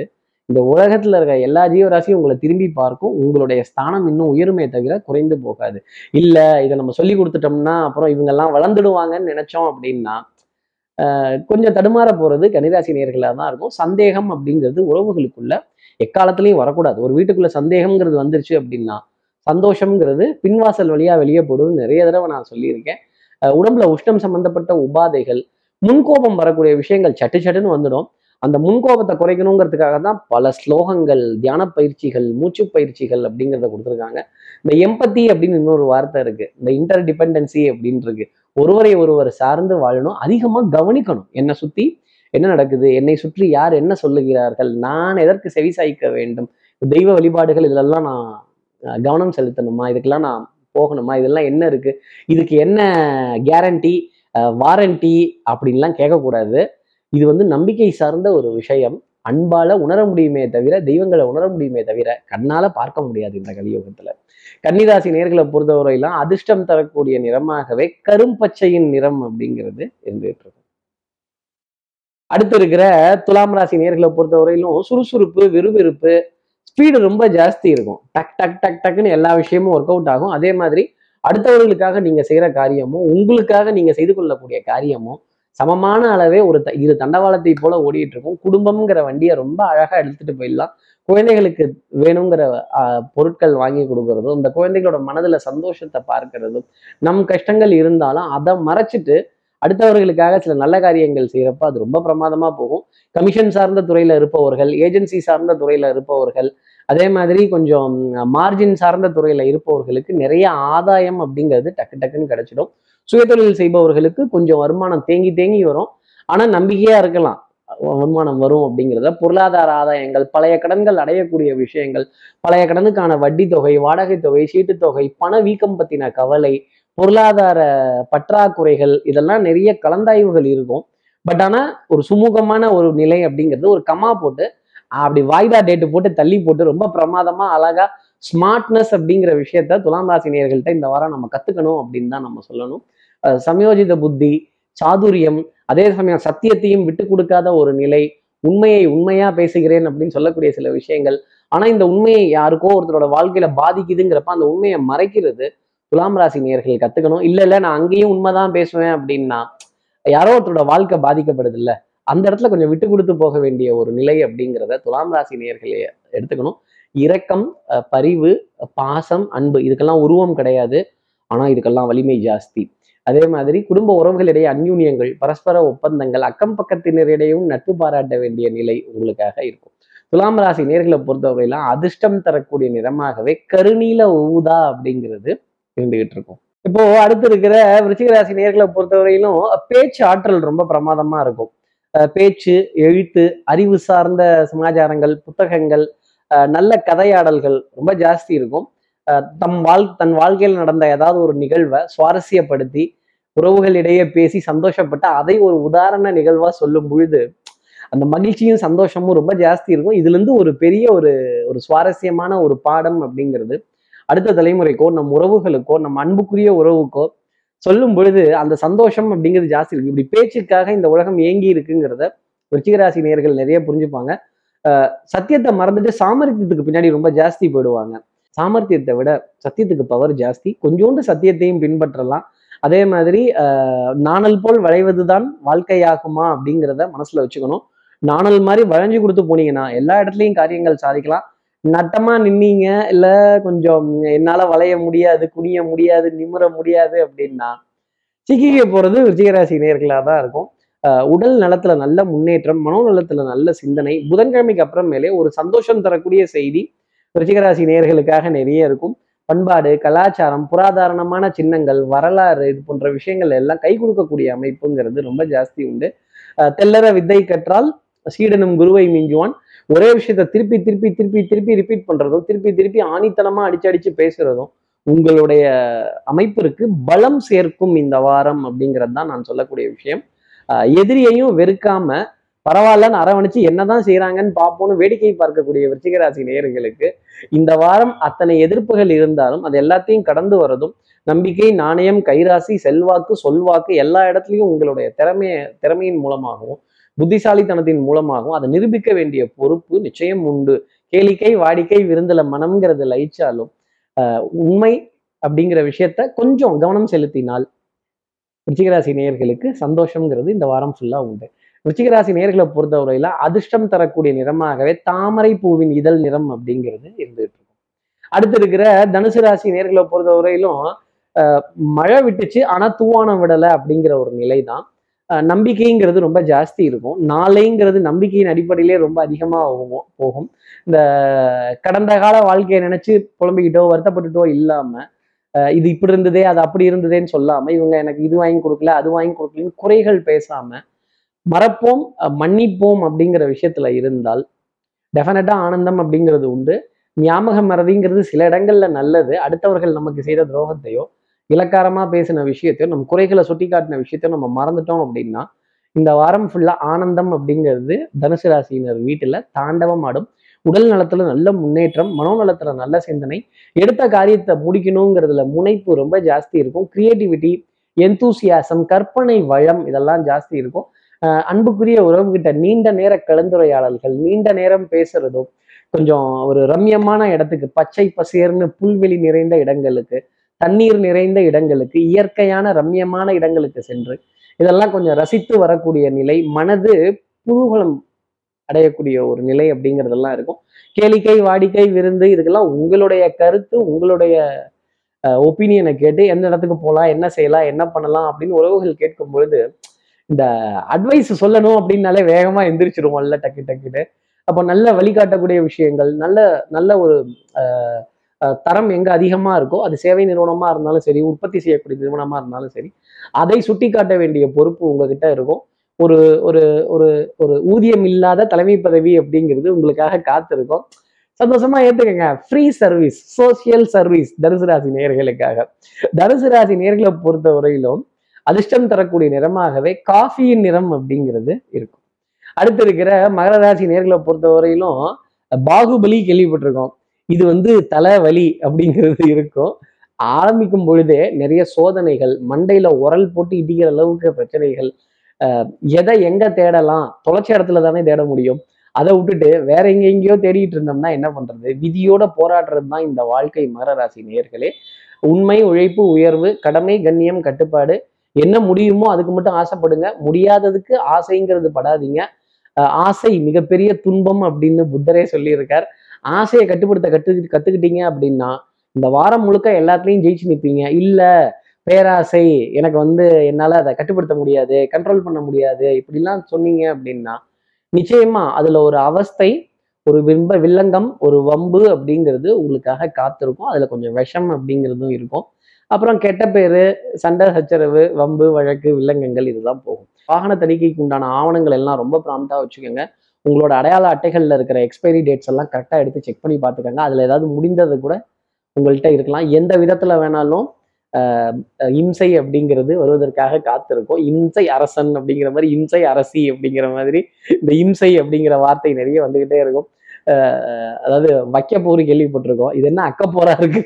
இந்த உலகத்துல இருக்க எல்லா ஜீவராசியும் உங்களை திரும்பி பார்க்கும். உங்களுடைய ஸ்தானம் இன்னும் உயருமே தவிர குறைந்து போகாது. இல்ல இதை நம்ம சொல்லி கொடுத்துட்டோம்னா அப்புறம் இவங்கெல்லாம் வளர்ந்துடுவாங்கன்னு நினைச்சோம் அப்படின்னா கொஞ்சம் தடுமாற போறது கன்னிராசி நேர்களாக தான் இருக்கும். சந்தேகம் அப்படிங்கிறது உறவுகளுக்குள்ள எக்காலத்துலயும் வரக்கூடாது. ஒரு வீட்டுக்குள்ள சந்தேகம்ங்கிறது வந்துருச்சு அப்படின்னா சந்தோஷம்ங்கிறது பின்வாசல் வழியா வெளியே போடுறது நிறைய தடவை நான் சொல்லியிருக்கேன். உடம்புல உஷ்ணம் சம்பந்தப்பட்ட உபாதைகள் முன்கோபம் வரக்கூடிய விஷயங்கள் சட்டு சட்டுன்னு வந்துடும். அந்த முன்கோபத்தை குறைக்கணுங்கிறதுக்காக தான் பல ஸ்லோகங்கள் தியான பயிற்சிகள் மூச்சு பயிற்சிகள் அப்படிங்கிறத கொடுத்துருக்காங்க. இந்த எம்பத்தி அப்படின்னு இன்னொரு வார்த்தை இருக்கு. இந்த இன்டர் டிபெண்டன்சி அப்படின்னு இருக்கு. ஒருவரை ஒருவர் சார்ந்து வாழணும். அதிகமாக கவனிக்கணும். என்னை சுற்றி என்ன நடக்குது? என்னை சுற்றி யார் என்ன சொல்லுகிறார்கள்? நான் எதற்கு செவிசாய்க்க வேண்டும்? தெய்வ வழிபாடுகள் இதெல்லாம் நான் கவனம் செலுத்தணுமா? இதுக்கெல்லாம் நான் போகணுமா? இதெல்லாம் என்ன இருக்கு? இதுக்கு என்ன கேரண்டி வாரண்டி அப்படின்லாம் கேட்கக்கூடாது. இது வந்து நம்பிக்கை சார்ந்த ஒரு விஷயம். அன்பால உணர முடியுமே தவிர தெய்வங்களை உணர முடியுமே தவிர கண்ணால பார்க்க முடியாது இந்த கலியுகத்துல. கன்னிராசி நேர்களை பொறுத்தவரையெல்லாம் அதிர்ஷ்டம் தரக்கூடிய நிறமாகவே கரும்பச்சையின் நிறம் அப்படிங்கிறது இருந்துட்டு இருக்கும் அடுத்து இருக்கிற துலாம் ராசி நேர்களை பொறுத்தவரையிலும் சுறுசுறுப்பு விறுவிறுப்பு ஸ்பீடு ரொம்ப ஜாஸ்தி இருக்கும். டக் டக் டக் டக்குன்னு எல்லா விஷயமும் ஒர்க் அவுட் ஆகும். அதே மாதிரி அடுத்தவர்களுக்காக நீங்க செய்யற காரியமும் உங்களுக்காக நீங்க செய்து கொள்ளக்கூடிய காரியமும் சமமான அளவே ஒரு த- இரு தண்டவாளத்தை போல ஓடிட்டு இருக்கும் குடும்பம்ங்கிற வண்டியை ரொம்ப அழகா எடுத்துட்டு போயிடலாம். குழந்தைகளுக்கு வேணுங்கிற பொருட்கள் வாங்கி கொடுக்கறதும் இந்த குழந்தைகளோட மனதுல சந்தோஷத்தை பார்க்கறதும் நம் கஷ்டங்கள் இருந்தாலும் அதை மறைச்சிட்டு அடுத்தவர்களுக்காக சில நல்ல காரியங்கள் செய்யறப்ப அது ரொம்ப பிரமாதமா போகும். கமிஷன் சார்ந்த துறையில இருப்பவர்கள் ஏஜென்சி சார்ந்த துறையில இருப்பவர்கள் அதே மாதிரி கொஞ்சம் மார்ஜின் சார்ந்த துறையில இருப்பவர்களுக்கு நிறைய ஆதாயம் அப்படிங்கிறது டக்கு டக்குன்னு கிடைச்சிடும். சுயதொழில் செய்பவர்களுக்கு கொஞ்சம் வருமானம் தேங்கி தேங்கி வரும். ஆனா நம்பிக்கையா இருக்கலாம். வருமானம் வரும் அப்படிங்கிறத. பொருளாதார ஆதாயங்கள் பழைய கடன்கள் அடையக்கூடிய விஷயங்கள் பழைய கடனுக்கான வட்டி தொகை வாடகை தொகை சீட்டுத் தொகை பண வீக்கம் பத்தின கவலை பொருளாதார பற்றாக்குறைகள் இதெல்லாம் நிறைய கலந்தாய்வுகள் இருக்கும். பட் ஆனா ஒரு சுமூகமான ஒரு நிலை அப்படிங்கிறது ஒரு கம்மா போட்டு அப்படி வாய்தா டேட்டு போட்டு தள்ளி போட்டு ரொம்ப பிரமாதமா அழகா ஸ்மார்ட்னஸ் அப்படிங்கிற விஷயத்த துலாம் ராசினியர்கள்ட்ட இந்த வாரம் நம்ம கத்துக்கணும் அப்படின்னு தான் நம்ம சொல்லணும். சமயோஜித புத்தி சாதுரியம் அதே சமயம் சத்தியத்தையும் விட்டு கொடுக்காத ஒரு நிலை உண்மையை உண்மையா பேசுகிறேன் அப்படின்னு சொல்லக்கூடிய சில விஷயங்கள். ஆனா இந்த உண்மையை யாருக்கோ ஒருத்தரோட வாழ்க்கையில பாதிக்குதுங்கிறப்ப அந்த உண்மையை மறைக்கிறது துலாம் ராசி நேயர்கள் கத்துக்கணும். இல்ல இல்ல நான் அங்கேயும் உண்மைதான் பேசுவேன் அப்படின்னா யாரோ ஒருத்தரோட வாழ்க்கை பாதிக்கப்படுது இல்ல அந்த இடத்துல கொஞ்சம் விட்டு கொடுத்து போக வேண்டிய ஒரு நிலை அப்படிங்கிறத துலாம் ராசி நேர்களை எடுத்துக்கணும். இரக்கம் பரிவு பாசம் அன்பு இதுக்கெல்லாம் உருவம் கிடையாது. ஆனா இதுக்கெல்லாம் வலிமை ஜாஸ்தி. அதே மாதிரி குடும்ப உறவுகளிடையே அந்யூன்யங்கள் பரஸ்பர ஒப்பந்தங்கள் அக்கம் பக்கத்தினரிடையும் நட்பு பாராட்ட வேண்டிய நிலை உங்களுக்காக இருக்கும். துலாம் ராசி நேர்களை பொறுத்தவரையெல்லாம் அதிர்ஷ்டம் தரக்கூடிய நிறமாகவே கருநீல ஊதா அப்படிங்கிறது இருந்துகிட்டு இருக்கும். இப்போ அடுத்து இருக்கிற விருச்சிக ராசி நேர்களை பொறுத்தவரையிலும் பேச்சு ஆற்றல் ரொம்ப பிரமாதமா இருக்கும். பேச்சு எழுத்து அறிவு சார்ந்த சமாச்சாரங்கள் புத்தகங்கள் நல்ல கதையாடல்கள் ரொம்ப ஜாஸ்தி இருக்கும். தம் வாழ் தன் வாழ்க்கையில் நடந்த ஏதாவது ஒரு நிகழ்வை சுவாரஸ்யப்படுத்தி உறவுகளிடையே பேசி சந்தோஷப்பட்டு அதை ஒரு உதாரண நிகழ்வா சொல்லும் பொழுது அந்த மகிழ்ச்சியும் சந்தோஷமும் ரொம்ப ஜாஸ்தி இருக்கும். இதுல இருந்து ஒரு பெரிய ஒரு ஒரு சுவாரஸ்யமான ஒரு பாடம் அப்படிங்கிறது அடுத்த தலைமுறைக்கோ நம் உறவுகளுக்கோ நம் அன்புக்குரிய உறவுக்கோ சொல்லும் பொழுது அந்த சந்தோஷம் அப்படிங்கிறது ஜாஸ்தி இருக்கு. இப்படி பேச்சுக்காக இந்த உலகம் ஏங்கி இருக்குங்கிறத விருச்சிகராசி நேர்கள் நிறைய புரிஞ்சுப்பாங்க. அஹ் சத்தியத்தை மறந்துட்டு சாமர்த்தியத்துக்கு பின்னாடி ரொம்ப ஜாஸ்தி போயிடுவாங்க. சாமர்த்தியத்தை விட சத்தியத்துக்கு பவர் ஜாஸ்தி. கொஞ்சோண்டு சத்தியத்தையும் பின்பற்றலாம். அதே மாதிரி நாணல் போல் வளைவதுதான் வாழ்க்கையாகுமா அப்படிங்கிறத மனசுல வச்சுக்கணும். நாணல் மாதிரி வளைஞ்சு கொடுத்து போனீங்கன்னா எல்லா இடத்துலையும் காரியங்கள் சாதிக்கலாம். நட்டமா நின்னீங்க இல்ல கொஞ்சம் என்னால வளைய முடியாது குனிய முடியாது நிமிர முடியாது அப்படின்னா சிக்கிக்க போறது விஜயராசி நேர்களாக தான் இருக்கும். அஹ், உடல் நலத்துல நல்ல முன்னேற்றம் மனோநலத்துல நல்ல சிந்தனை புதன்கிழமைக்கு அப்புறமேலே ஒரு சந்தோஷம் தரக்கூடிய செய்தி விருச்சிகராசி நேர்களுக்காக நிறைய இருக்கும். பண்பாடு கலாச்சாரம் புராதாரணமான சின்னங்கள் வரலாறு இது போன்ற விஷயங்கள் எல்லாம் கை கொடுக்கக்கூடிய அமைப்புங்கிறது ரொம்ப ஜாஸ்தி உண்டு. தெல்லற வித்தை கற்றால் சீடனும் குருவை மிஞ்சுவான். ஒரே விஷயத்த திருப்பி திருப்பி திருப்பி திருப்பி ரிப்பீட் பண்றதும் திருப்பி திருப்பி ஆணித்தனமா அடிச்சு அடிச்சு பேசுறதும் உங்களுடைய அமைப்பிற்கு பலம் சேர்க்கும் இந்த வாரம் அப்படிங்கிறது தான் நான் சொல்லக்கூடிய விஷயம். எதிரியையும் வெறுக்காம பரவாயில்லன்னு அரவணைச்சு என்னதான் செய்யறாங்கன்னு பார்ப்போம்னு வேடிக்கை பார்க்கக்கூடிய விருச்சிகராசி நேயர்களுக்கு இந்த வாரம் அத்தனை எதிர்ப்புகள் இருந்தாலும் அது எல்லாத்தையும் கடந்து வரதும் நம்பிக்கை நாணயம் கைராசி செல்வாக்கு சொல்வாக்கு எல்லா இடத்துலையும் உங்களுடைய திறமைய திறமையின் மூலமாகவும் புத்திசாலித்தனத்தின் மூலமாகவும் அதை நிரூபிக்க வேண்டிய பொறுப்பு நிச்சயம் உண்டு. கேளிக்கை வாடிக்கை விருந்தல மனம்ங்கிறது லயிச்சாலும் உண்மை அப்படிங்கிற விஷயத்த கொஞ்சம் கவனம் செலுத்தினால் விருச்சிகராசி நேயர்களுக்கு சந்தோஷம்ங்கிறது இந்த வாரம் ஃபுல்லா உண்டு. ருச்சிகராசி நேர்களை பொறுத்தவரையில அதிர்ஷ்டம் தரக்கூடிய நிறமாகவே தாமரை பூவின் இதழ் நிறம் அப்படிங்கிறது இருந்துட்டு இருக்கும். அடுத்து இருக்கிற தனுசு ராசி நேர்களை பொறுத்தவரையிலும் ஆஹ் மழை விட்டுச்சு ஆனா தூவானம் விடலை அப்படிங்கிற ஒரு நிலை தான் நம்பிக்கைங்கிறது ரொம்ப ஜாஸ்தி இருக்கும். நாளைங்கிறது நம்பிக்கையின் அடிப்படையிலே ரொம்ப அதிகமா போகும் போகும். இந்த கடந்த கால வாழ்க்கையை நினைச்சு புலம்பிக்கிட்டோ வருத்தப்பட்டுட்டோ இல்லாம ஆஹ் இது இப்படி இருந்ததே அது அப்படி இருந்ததேன்னு சொல்லாம இவங்க எனக்கு இது வாங்கி கொடுக்கல அது வாங்கி கொடுக்கலன்னு குறைகள் பேசாம மறப்போம் மன்னிப்போம் அப்படிங்கிற விஷயத்துல இருந்தால் டெஃபினட்டா ஆனந்தம் அப்படிங்கிறது உண்டு. ஞாபக மறதிங்கிறது சில இடங்கள்ல நல்லது. அடுத்தவர்கள் நமக்கு செய்த துரோகத்தையோ இலக்காரமா பேசின விஷயத்தையோ நம்ம குறைகளை சுட்டி காட்டின விஷயத்தையோ நம்ம மறந்துட்டோம் அப்படின்னா இந்த வாரம் ஃபுல்லா ஆனந்தம் அப்படிங்கிறது தனுசு ராசியினர் வீட்டுல தாண்டவம் ஆடும். உடல் நலத்துல நல்ல முன்னேற்றம் மனோநலத்துல நல்ல சிந்தனை எடுத்த காரியத்தை முடிக்கணுங்கிறதுல முனைப்பு ரொம்ப ஜாஸ்தி இருக்கும். கிரியேட்டிவிட்டி எந்தூசியாசம் கற்பனை வளம் இதெல்லாம் ஜாஸ்தி இருக்கும். அன்புக்குரிய உறவுகிட்ட நீண்ட நேர கலந்துரையாடல்கள் நீண்ட நேரம் பேசுறதும் கொஞ்சம் ஒரு ரம்யமான இடத்துக்கு பச்சை பசேர்னு புல்வெளி நிறைந்த இடங்களுக்கு தண்ணீர் நிறைந்த இடங்களுக்கு இயற்கையான ரம்யமான இடங்களுக்கு சென்று இதெல்லாம் கொஞ்சம் ரசித்து வரக்கூடிய நிலை மனது குதூகலம் அடையக்கூடிய ஒரு நிலை அப்படிங்கிறதெல்லாம் இருக்கும். கேளிக்கை வாடிக்கை விருந்து இதுக்கெல்லாம் உங்களுடைய கருத்து உங்களுடைய ஒப்பீனியனை கேட்டு எந்த இடத்துக்கு போகலாம் என்ன செய்யலாம் என்ன பண்ணலாம் அப்படின்னு உறவுகள் கேட்கும் பொழுது இந்த அட்வைஸ் சொல்லணும் அப்படின்னாலே வேகமா எந்திரிச்சிருவோம்ல டக்கு டக்குன்னு. அப்போ நல்ல வழிகாட்டக்கூடிய விஷயங்கள் நல்ல நல்ல ஒரு தரம் எங்க அதிகமா இருக்கோ அது சேவை நிறுவனமா இருந்தாலும் சரி உற்பத்தி செய்யக்கூடிய நிறுவனமா இருந்தாலும் சரி அதை சுட்டி காட்ட வேண்டிய பொறுப்பு உங்ககிட்ட இருக்கும். ஒரு ஒரு ஒரு ஒரு ஊதியம் இல்லாத தலைமை பதவி அப்படிங்கிறது உங்களுக்காக காத்திருக்கும். சந்தோஷமா ஏத்துக்கங்க. ஃப்ரீ சர்வீஸ் சோசியல் சர்வீஸ் தனுசு ராசி நேர்களுக்காக தனுசு ராசி நேர்களை பொறுத்த வரையிலும் அதிர்ஷ்டம் தரக்கூடிய நிறமாகவே காஃபியின் நிறம் அப்படிங்கிறது இருக்கும். அடுத்து இருக்கிற மகர ராசி நேர்களை பொறுத்த வரையிலும் பாகுபலி கேள்விப்பட்டிருக்கோம். இது வந்து தலைவலி அப்படிங்கிறது இருக்கும். ஆரம்பிக்கும் பொழுதே நிறைய சோதனைகள் மண்டையில உரல் போட்டு இடிக்கிற அளவுக்கு பிரச்சனைகள் அஹ் எதை எங்க தேடலாம் தொலைச்ச இடத்துல தானே தேட முடியும். அதை விட்டுட்டு வேற எங்க எங்கேயோ தேடிட்டு இருந்தோம்னா என்ன பண்றது? விதியோட போராடுறது தான் இந்த வாழ்க்கை மகர ராசி நேர்களே உண்மை உழைப்பு உயர்வு கடமை கண்ணியம் கட்டுப்பாடு என்ன முடியுமோ அதுக்கு மட்டும் ஆசைப்படுங்க. முடியாததுக்கு ஆசைங்கிறது படாதீங்க. ஆசை மிகப்பெரிய துன்பம் அப்படின்னு புத்தரே சொல்லியிருக்கார். ஆசையை கட்டுப்படுத்த கற்று கற்றுக்கிட்டீங்க அப்படின்னா இந்த வாரம் முழுக்க எல்லாத்துலேயும் ஜெயிச்சு நிற்பீங்க இல்லை பேராசை எனக்கு வந்து என்னால் அதை கட்டுப்படுத்த முடியாது கண்ட்ரோல் பண்ண முடியாது இப்படிலாம் சொன்னீங்க அப்படின்னா நிச்சயமா அதில் ஒரு அவஸ்தை ஒரு விம்ப வில்லங்கம் ஒரு வம்பு அப்படிங்கிறது உங்களுக்காக காத்திருக்கும். அதில் கொஞ்சம் விஷம் அப்படிங்கிறதும் இருக்கும். அப்புறம் கெட்ட பேர் சண்டை சச்சரவு வம்பு வழக்கு வில்லங்கங்கள் இதுதான் போகும். வாகன தணிக்கைக்கு உண்டான ஆவணங்கள் எல்லாம் ரொம்ப ப்ராம்ப்டா வச்சுக்கோங்க. உங்களோட அடையாள அட்டைகளில் இருக்கிற எக்ஸ்பைரி டேட்ஸ் எல்லாம் கரெக்டாக எடுத்து செக் பண்ணி பார்த்துக்கோங்க. அதில் ஏதாவது முடிந்தது கூட உங்கள்கிட்ட இருக்கலாம். எந்த விதத்தில் வேணாலும் இம்சை அப்படிங்கிறது வருவதற்காக காத்திருக்கும். இம்சை அரசன் அப்படிங்கிற மாதிரி இம்சை அரசி அப்படிங்கிற மாதிரி இந்த இம்சை அப்படிங்கிற வார்த்தை நிறைய வந்துக்கிட்டே இருக்கும். அதாவது வைக்க போர் கேள்விப்பட்டிருக்கோம். இது என்ன அக்க போரா இருக்கு?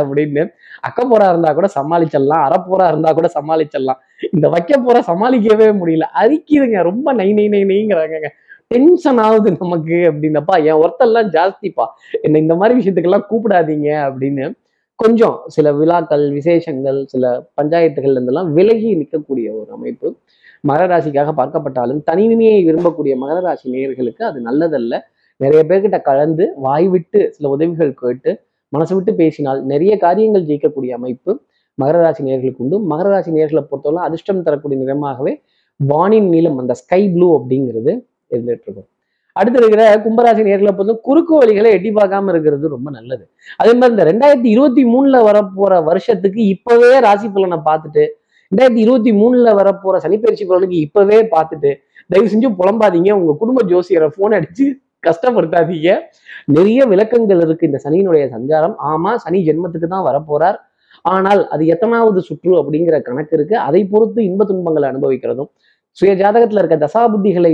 அப்படின்னு அக்க இருந்தா கூட சமாளிச்சிடலாம் அறப்போரா இருந்தா கூட சமாளிச்சிடலாம். இந்த வைக்க போற சமாளிக்கவே முடியல. அரிக்குதுங்க. ரொம்ப நை நை நை நைங்கிறாங்க டென்ஷன் ஆகுது நமக்கு அப்படின்னப்பா என் ஒருத்தெல்லாம் ஜாஸ்திப்பா. என்ன இந்த மாதிரி விஷயத்துக்கெல்லாம் கூப்பிடாதீங்க அப்படின்னு கொஞ்சம் சில விழாக்கள் விசேஷங்கள் சில பஞ்சாயத்துகள் இருந்தெல்லாம் விலகி நிற்கக்கூடிய ஒரு அமைப்பு. மகர ராசிக்காக பார்க்கப்பட்டாலும் தனிமையை விரும்பக்கூடிய மகர ராசி நேயர்களுக்கு அது நல்லதல்ல. நிறைய பேர்கிட்ட கலந்து வாய் விட்டு சில உதவிகள் கேட்டு மனசு விட்டு பேசினால் நிறைய காரியங்கள் ஜெயிக்கக்கூடிய அமைப்பு மகர ராசி நேயர்களுக்கு உண்டு. மகர ராசி நேர்களை பொறுத்தவரை அதிர்ஷ்டம் தரக்கூடிய நிறமாகவே வானின் நீளம் அந்த ஸ்கை ப்ளூ அப்படிங்கிறது இருந்துட்டு இருக்கும் அடுத்து இருக்கிற கும்பராசி நேர்களை பொறுத்த குறுக்கு வழிகளை எட்டி பார்க்காம இருக்கிறது ரொம்ப நல்லது. அதே மாதிரி இந்த ரெண்டாயிரத்தி இருபத்தி மூணுல வரப்போற வருஷத்துக்கு இப்பவே ராசி பலனை பார்த்துட்டு ரெண்டாயிரத்தி இருபத்தி மூணுல வரப்போற சனிப்பயிற்சி பலனுக்கு இப்பவே பார்த்துட்டு தயவு செஞ்சு புலம்பாதீங்க. உங்க குடும்ப ஜோசியரை போன் அடிச்சு கஷ்டப்படுத்தாதீங்க. நிறைய விளக்கங்கள் இருக்கு. இந்த சனியினுடைய சஞ்சாரம். ஆமா சனி ஜென்மத்துக்கு தான் வரப்போறார். ஆனால் அது எத்தனாவது சுற்று அப்படிங்கிற கணக்கு இருக்கு. அதை பொறுத்து இன்ப துன்பங்களை அனுபவிக்கிறதும் சுய ஜாதகத்துல இருக்க தசாபுத்திகளை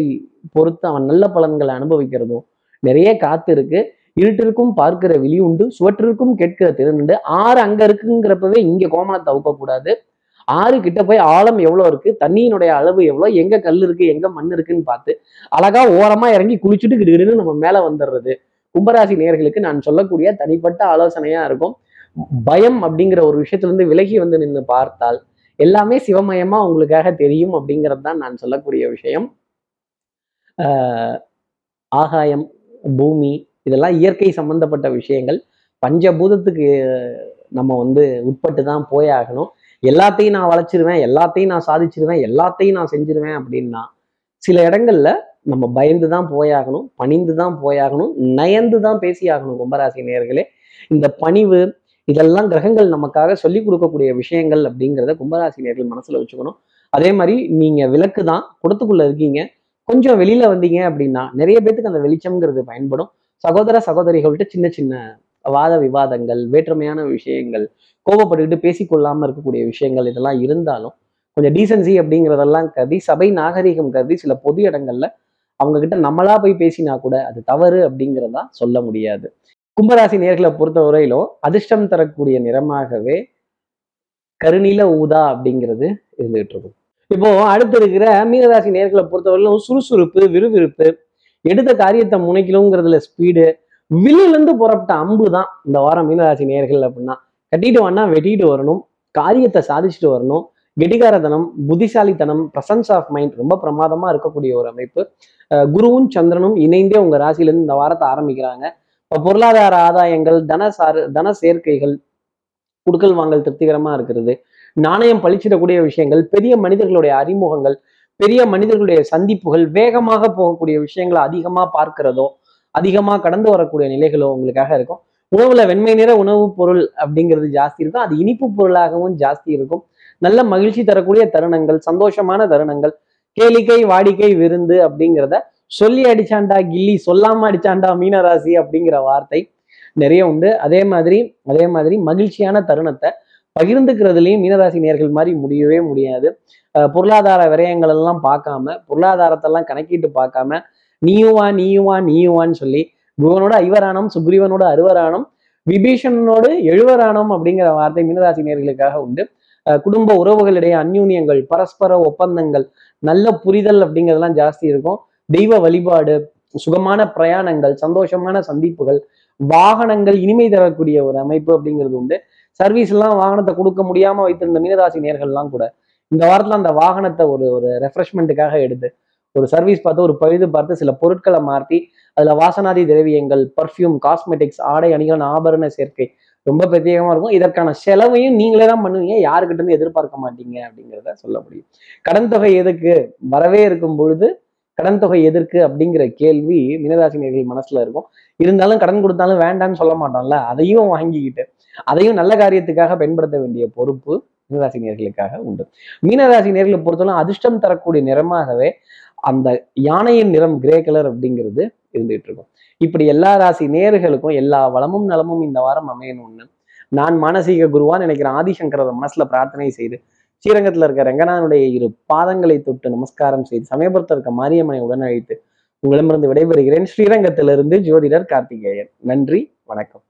பொறுத்து அவன் நல்ல பலன்களை அனுபவிக்கிறதும் நிறைய காத்து இருக்கு. இருட்டிற்கும் பார்க்கிற விழி உண்டு சுவற்றிற்கும் கேட்கிற திறனுண்டு ஆறு அங்க இருக்குங்கிறப்பவே இங்க கோமலத்தை அவுக்கக்கூடாது. ஆறு கிட்ட போய் ஆழம் எவ்வளோ இருக்கு? தண்ணியினுடைய அளவு எவ்வளோ எங்க கல் இருக்கு? எங்க மண் இருக்குன்னு பார்த்து அழகா ஓரமா இறங்கி குளிச்சுட்டு கிடுகிடுன்னு நம்ம மேல வந்துடுறது கும்பராசி நேர்களுக்கு நான் சொல்லக்கூடிய தனிப்பட்ட ஆலோசனையா இருக்கும். பயம் அப்படிங்கிற ஒரு விஷயத்திலிருந்து விலகி வந்து நின்று பார்த்தால் எல்லாமே சிவமயமா உங்களுக்காக தெரியும் அப்படிங்கிறது தான் நான் சொல்லக்கூடிய விஷயம். ஆகாயம் பூமி இதெல்லாம் இயற்கை சம்பந்தப்பட்ட விஷயங்கள். பஞ்சபூதத்துக்கு நம்ம வந்து உட்பட்டு தான் போயாகணும். எல்லாத்தையும் நான் வளைச்சிருவேன் எல்லாத்தையும் நான் சாதிச்சிருவேன் எல்லாத்தையும் நான் செஞ்சிருவேன் அப்படின்னா சில இடங்கள்ல நம்ம பயந்து தான் போயாகணும் பணிந்து தான் போயாகணும் நயந்து தான் பேசியாகணும் கும்பராசி நேர்களே இந்த பணிவு இதெல்லாம் கிரகங்கள் நமக்காக சொல்லி கொடுக்கக்கூடிய விஷயங்கள் அப்படிங்கிறத கும்பராசி நேர்கள் மனசுல வச்சுக்கணும். அதே மாதிரி நீங்க விளக்கு தான் குடத்துக்குள்ள இருக்கீங்க. கொஞ்சம் வெளியில வந்தீங்க அப்படின்னா நிறைய பேத்துக்கு அந்த வெளிச்சம்ங்கிறது பயன்படும். சகோதர சகோதரிகள்கிட்ட சின்ன சின்ன வாத விவாதங்கள் வேற்றுமையான விஷயங்கள் கோபப்பட்டுக்கிட்டு பேசிக்கொள்ளாமல் இருக்கக்கூடிய விஷயங்கள் இதெல்லாம் இருந்தாலும் கொஞ்சம் டீசன்சி அப்படிங்கிறதெல்லாம் கருதி சபை நாகரிகம் கருதி சில பொது இடங்கள்ல அவங்க கிட்ட நம்மளா போய் பேசினா கூட அது தவறு அப்படிங்கிறதா சொல்ல முடியாது. கும்பராசி நேர்களை பொறுத்த வரையிலும் அதிர்ஷ்டம் தரக்கூடிய நிறமாகவே கருநீல ஊதா அப்படிங்கிறது இருந்துகிட்டு இருக்கும் இப்போ அடுத்து இருக்கிற மீனராசி நேர்களை பொறுத்தவரையிலும் சுறுசுறுப்பு விறுவிறுப்பு எடுத்த காரியத்தை முனைக்கணுங்கிறதுல ஸ்பீடு வில்லிலிருந்து புறப்பட்ட அம்பு தான் இந்த வாரம் மீனராசி நேர்கள் அப்படின்னா. கட்டிட்டு வேணா வெட்டிட்டு வரணும் காரியத்தை சாதிச்சுட்டு வரணும். கெடிகாரத்தனம் புத்திசாலித்தனம் பிரசன்ஸ் ஆஃப் மைண்ட் ரொம்ப பிரமாதமா இருக்கக்கூடிய ஒரு அமைப்பு. குருவும் சந்திரனும் இணைந்தே உங்க ராசியிலேருந்து இந்த வாரத்தை ஆரம்பிக்கிறாங்க. இப்போ பொருளாதார ஆதாயங்கள் தன சார் தன சேர்க்கைகள் குடுக்கல் வாங்கல் திருப்திகரமா இருக்கிறது. நாணயம் பழிச்சிடக்கூடிய விஷயங்கள் பெரிய மனிதர்களுடைய அறிமுகங்கள் பெரிய மனிதர்களுடைய சந்திப்புகள் வேகமாக போகக்கூடிய விஷயங்களை அதிகமாக பார்க்கிறதோ அதிகமாக கடந்து வரக்கூடிய நிலைகளோ உங்களுக்காக இருக்கும். உணவுல வெண்மை நிற உணவுப் பொருள் அப்படிங்கிறது ஜாஸ்தி இருக்கும். அது இனிப்பு பொருளாகவும் ஜாஸ்தி இருக்கும். நல்ல மகிழ்ச்சி தரக்கூடிய தருணங்கள் சந்தோஷமான தருணங்கள் கேளிக்கை வாடிக்கை விருந்து அப்படிங்கிறத சொல்லி அடிச்சாண்டா கில்லி சொல்லாம அடிச்சாண்டா மீனராசி அப்படிங்கிற வார்த்தை நிறைய உண்டு. அதே மாதிரி அதே மாதிரி மகிழ்ச்சியான தருணத்தை பகிர்ந்துக்கிறதுலையும் மீனராசி நேர்கள் மாதிரி முடியவே முடியாது. பொருளாதார விரயங்கள் எல்லாம் பார்க்காம பொருளாதாரத்தெல்லாம் கணக்கிட்டு பார்க்காம நீயுவா நீயுவா நீயுவான்னு சொல்லி குருவனோட ஐவராணம் சுக்ரீவனோட அறுவராணம் விபீஷணனோடு எழுவராணம் அப்படிங்கிற வார்த்தை மீனராசி நேர்களுக்காக உண்டு. அஹ் குடும்ப உறவுகளிடையே அந்யூன்யங்கள் பரஸ்பர ஒப்பந்தங்கள் நல்ல புரிதல் அப்படிங்கிறதெல்லாம் ஜாஸ்தி இருக்கும். தெய்வ வழிபாடு சுகமான பிரயாணங்கள் சந்தோஷமான சந்திப்புகள் வாகனங்கள் இனிமை தரக்கூடிய ஒரு அமைப்பு அப்படிங்கிறது உண்டு. சர்வீஸ் எல்லாம் வாகனத்தை கொடுக்க முடியாம வைத்திருந்த மீனராசி நேர்கள்லாம் கூட இந்த வாரத்துல அந்த வாகனத்தை ஒரு ஒரு ரெஃப்ரெஷ்மெண்ட்டுக்காக எடுத்து ஒரு சர்வீஸ் பார்த்து ஒரு பழுது பார்த்து சில பொருட்களை மாற்றி அதுல வாசனாதி திரவியங்கள் பர்ஃப்யூம் காஸ்மெட்டிக்ஸ் ஆடை அணிகள் ஆபரண சேர்க்கை ரொம்ப பிரத்யேகமா இருக்கும். இதற்கான செலவையும் நீங்களே தான் பண்ணுவீங்க. யாருக்கிட்ட இருந்து எதிர்பார்க்க மாட்டீங்க அப்படிங்கிறத சொல்ல முடியும். கடன் தொகை எதுக்கு? வரவே இருக்கும் பொழுது கடன் தொகை எதற்கு அப்படிங்கிற கேள்வி மீனராசினியர்கள் மனசுல இருக்கும். இருந்தாலும் கடன் கொடுத்தாலும் வேண்டாம்னு சொல்ல மாட்டோம்ல. அதையும் வாங்கிக்கிட்டு அதையும் நல்ல காரியத்துக்காக பயன்படுத்த வேண்டிய பொறுப்பு மீனராசினியர்களுக்காக உண்டு. மீனராசி நேர்களை பொறுத்தவரை அதிர்ஷ்டம் தரக்கூடிய நிறமாகவே அந்த யானையின் நிறம் கிரே கலர் அப்படிங்கிறது இருந்துகிட்டு இருக்கும். இப்படி எல்லா ராசி நேர்களுக்கும் எல்லா வளமும் நலமும் இந்த வாரம் அமையணும்னு நான் மானசீக குருவான் நினைக்கிற ஆதிசங்கரர் மனசுல பிரார்த்தனை செய்து ஸ்ரீரங்கத்தில் இருக்க ரங்கநாதனுடைய இரு பாதங்களை தொட்டு நமஸ்காரம் செய்து சமயபுரத்தில் இருக்க மாரியம்மனை உடன் அழைத்து உங்களிடமிருந்து விடைபெறுகிறேன். ஸ்ரீரங்கத்திலிருந்து ஜோதிடர் கார்த்திகேயன். நன்றி வணக்கம்.